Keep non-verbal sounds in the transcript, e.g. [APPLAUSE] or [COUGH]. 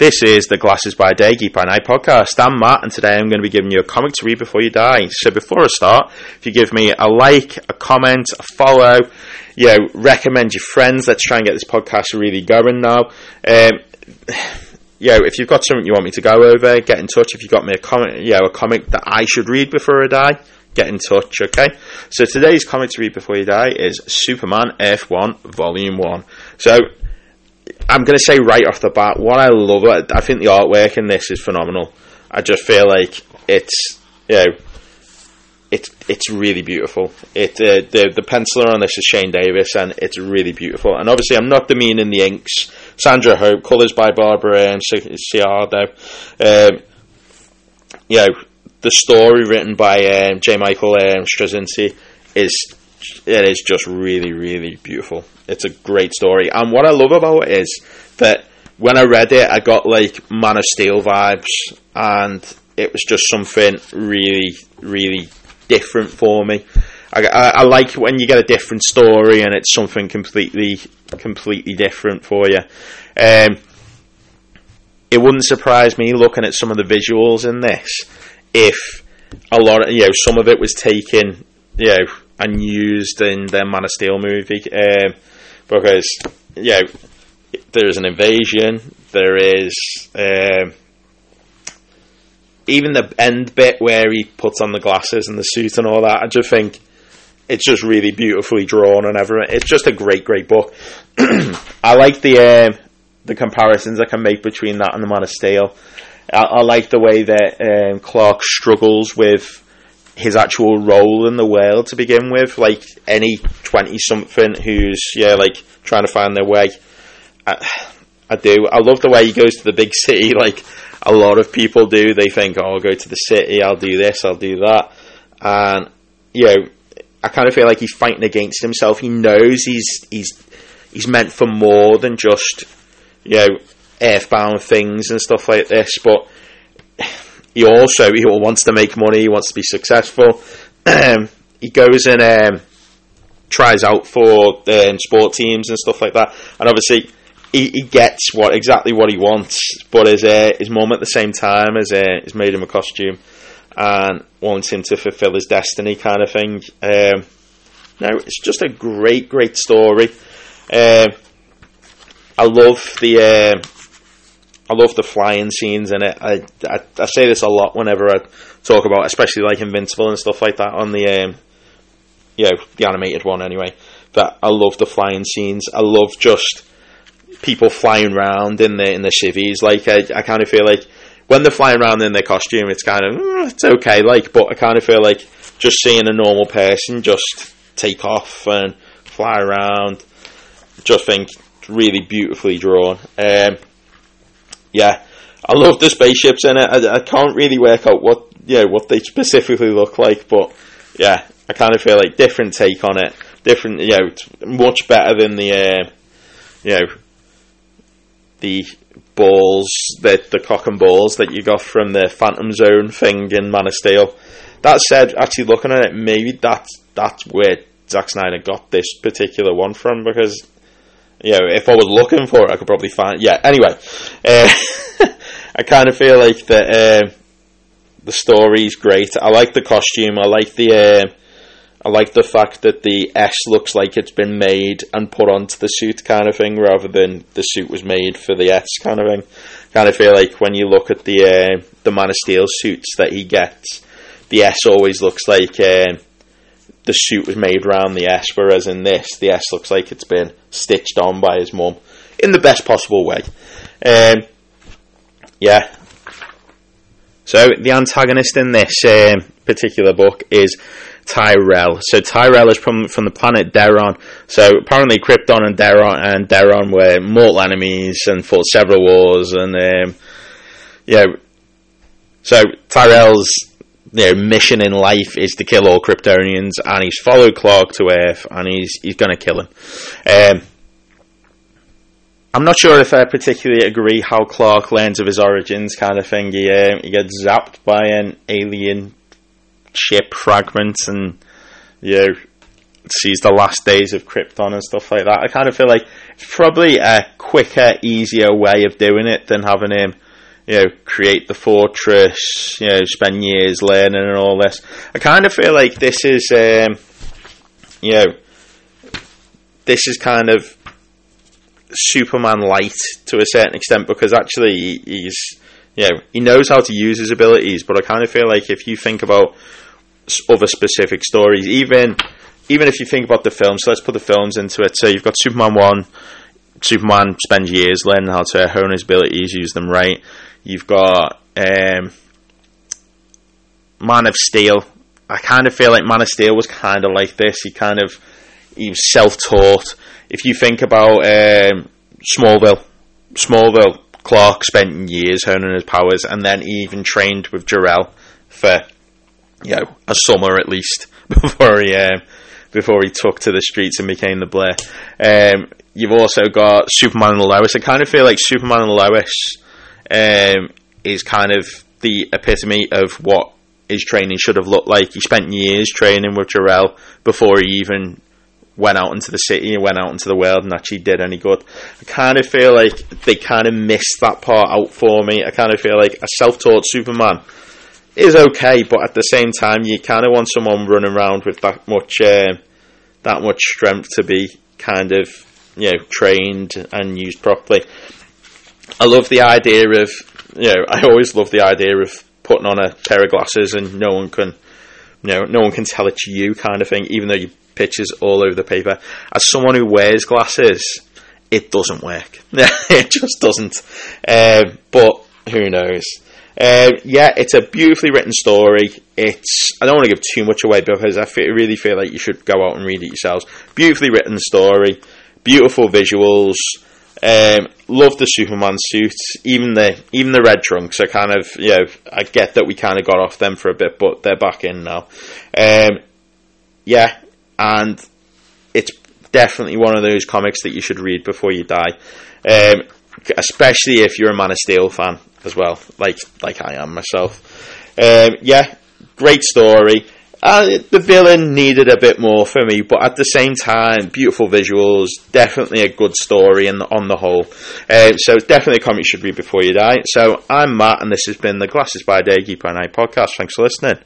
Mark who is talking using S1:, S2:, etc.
S1: This is the Glasses by Day, Geek by Night podcast. I'm Matt, and today I'm going to be giving you a comic to read before you die. So before I start, if you give me a like, a comment, a follow, you know, recommend your friends. Let's try and get this podcast really going now. Um, [SIGHS] you know, if you've got something you want me to go over, get in touch. If you've got me a comic, you know, a comic that I should read before I die, get in touch, okay? So today's comic to read before you die is Superman Earth One Volume 1. So I'm going to say right off the bat, what I love, I think the artwork in this is phenomenal. I just feel like it's, you know, it's it's really beautiful. It uh, the the penciler on this is Shane Davis, and it's really beautiful. And obviously, I'm not demeaning the inks. Sandra Hope, colours by Barbara and Ciardo. Um, you know, the story written by um, J. Michael um, Straczynski is it is just really, really beautiful. It's a great story, and what I love about it is that when I read it, I got like Man of Steel vibes, and it was just something really, really different for me. I, I, I, like when you get a different story and it's something completely, completely different for you. Um, it wouldn't surprise me looking at some of the visuals in this if a lot of you know some of it was taken you know and used in the Man of Steel movie um, because you know there's an invasion there is um, even the end bit where he puts on the glasses and the suit and all that I just think it's just really beautifully drawn and everything. It's just a great great book. [CLEARS THROAT] I like the um, the comparisons I can make between that and the Man of Steel. I, I like the way that um, Clark struggles with his actual role in the world to begin with. Like any twenty something who's yeah, like trying to find their way. I, I do. I love the way he goes to the big city. [LAUGHS] Like a lot of people do. They think, "Oh, I'll go to the city. I'll do this. I'll do that." And you know, I kind of feel like he's fighting against himself. He knows he's he's he's meant for more than just you know earthbound things and stuff like this, but he also he wants to make money, he wants to be successful. [CLEARS THROAT] He goes and um, tries out for um, sport teams and stuff like that, and obviously he, he gets what exactly what he wants. But his uh, his mum at the same time has uh, has made him a costume and wants him to fulfill his destiny, kind of thing. Um, now it's just a great, great story. Um, I love the uh, I love the flying scenes in it. I, I, I say this a lot whenever I talk about, especially like Invincible and stuff like that on the um, you know the animated one anyway. But I love the flying scenes. I love just people flying around in the in the civvies. Like I, I kind of feel like when they're flying around in their costume, it's kind of mm, it's okay. Like, but I kind of feel like just seeing a normal person just take off and fly around. Just think really beautifully drawn. Um, yeah, I love the spaceships in it. I, I can't really work out what yeah what they specifically look like, but yeah, I kind of feel like different take on it, different you know, much better than the uh, you know the balls, the the cock and balls that you got from the Phantom Zone thing in Man of Steel. That said, actually looking at it, maybe that's that's where Zack Snyder got this particular one from because know, if I was looking for it, I could probably find. Yeah. Anyway, uh, [LAUGHS] I kind of feel like the uh, the story's great. I like the costume. I like the uh, I like the fact that the S looks like it's been made and put onto the suit, kind of thing, rather than the suit was made for the S, kind of thing. Kind of feel like when you look at the uh, the Man of Steel suits that he gets, the S always looks like. The suit was made around the S, whereas in this, the S looks like it's been stitched on by his mum in the best possible way. Um, yeah. So the antagonist in this um, particular book is Tyrell. So Tyrell is from from the planet Dheron. So apparently Krypton and Dheron and Dheron were mortal enemies and fought several wars and um, yeah. So Tyrell's their mission in life is to kill all Kryptonians, and he's followed Clark to Earth, and he's he's going to kill him. Um, I'm not sure if I particularly agree how Clark learns of his origins, kind of thing. He um, he gets zapped by an alien ship fragment, and you know, sees the last days of Krypton and stuff like that. I kind of feel like it's probably a quicker, easier way of doing it than having him, you know, create the fortress, you know, spend years learning and all this. I kind of feel like this is, um, you know, this is kind of Superman light to a certain extent because actually he's, you know, he knows how to use his abilities. But I kind of feel like if you think about other specific stories, even even if you think about the films, so let's put the films into it. So you've got Superman one. Superman spends years learning how to hone his abilities, use them right. You've got um, Man of Steel. I kind of feel like Man of Steel was kind of like this. He kind of he was self-taught. If you think about um, Smallville, Smallville, Clark spent years honing his powers, and then he even trained with Jor-El for you know a summer at least [LAUGHS] before he um, before he took to the streets and became the Blur. Um, you've also got Superman and Lois. I kind of feel like Superman and Lois um, is kind of the epitome of what his training should have looked like. He spent years training with Jor-El before he even went out into the city and went out into the world and actually did any good. I kind of feel like they kind of missed that part out for me. I kind of feel like a self-taught Superman is okay, but at the same time, you kind of want someone running around with that much uh, that much strength to be kind of you know trained and used properly. I love the idea of you know I always love the idea of putting on a pair of glasses and no one can you know no one can tell it's you kind of thing, even though your pictures all over the paper. As someone who wears glasses, it doesn't work. [LAUGHS] it just doesn't. Um, but who knows? Uh, yeah, it's a beautifully written story. It's I don't want to give too much away because I feel, really feel like you should go out and read it yourselves. Beautifully written story, beautiful visuals. Um, love the Superman suits, even the even the red trunks. are kind of you know I get that we kind of got off them for a bit, but they're back in now. Um, yeah, and it's definitely one of those comics that you should read before you die. Um, especially if you're a Man of Steel fan as well, like like I am myself. Um, yeah, great story. Uh, the villain needed a bit more for me, but at the same time, beautiful visuals, definitely a good story the, on the whole. Uh, so definitely a comic you should read before you die. So I'm Matt, and this has been the Glasses by Day Geek by Night podcast. Thanks for listening.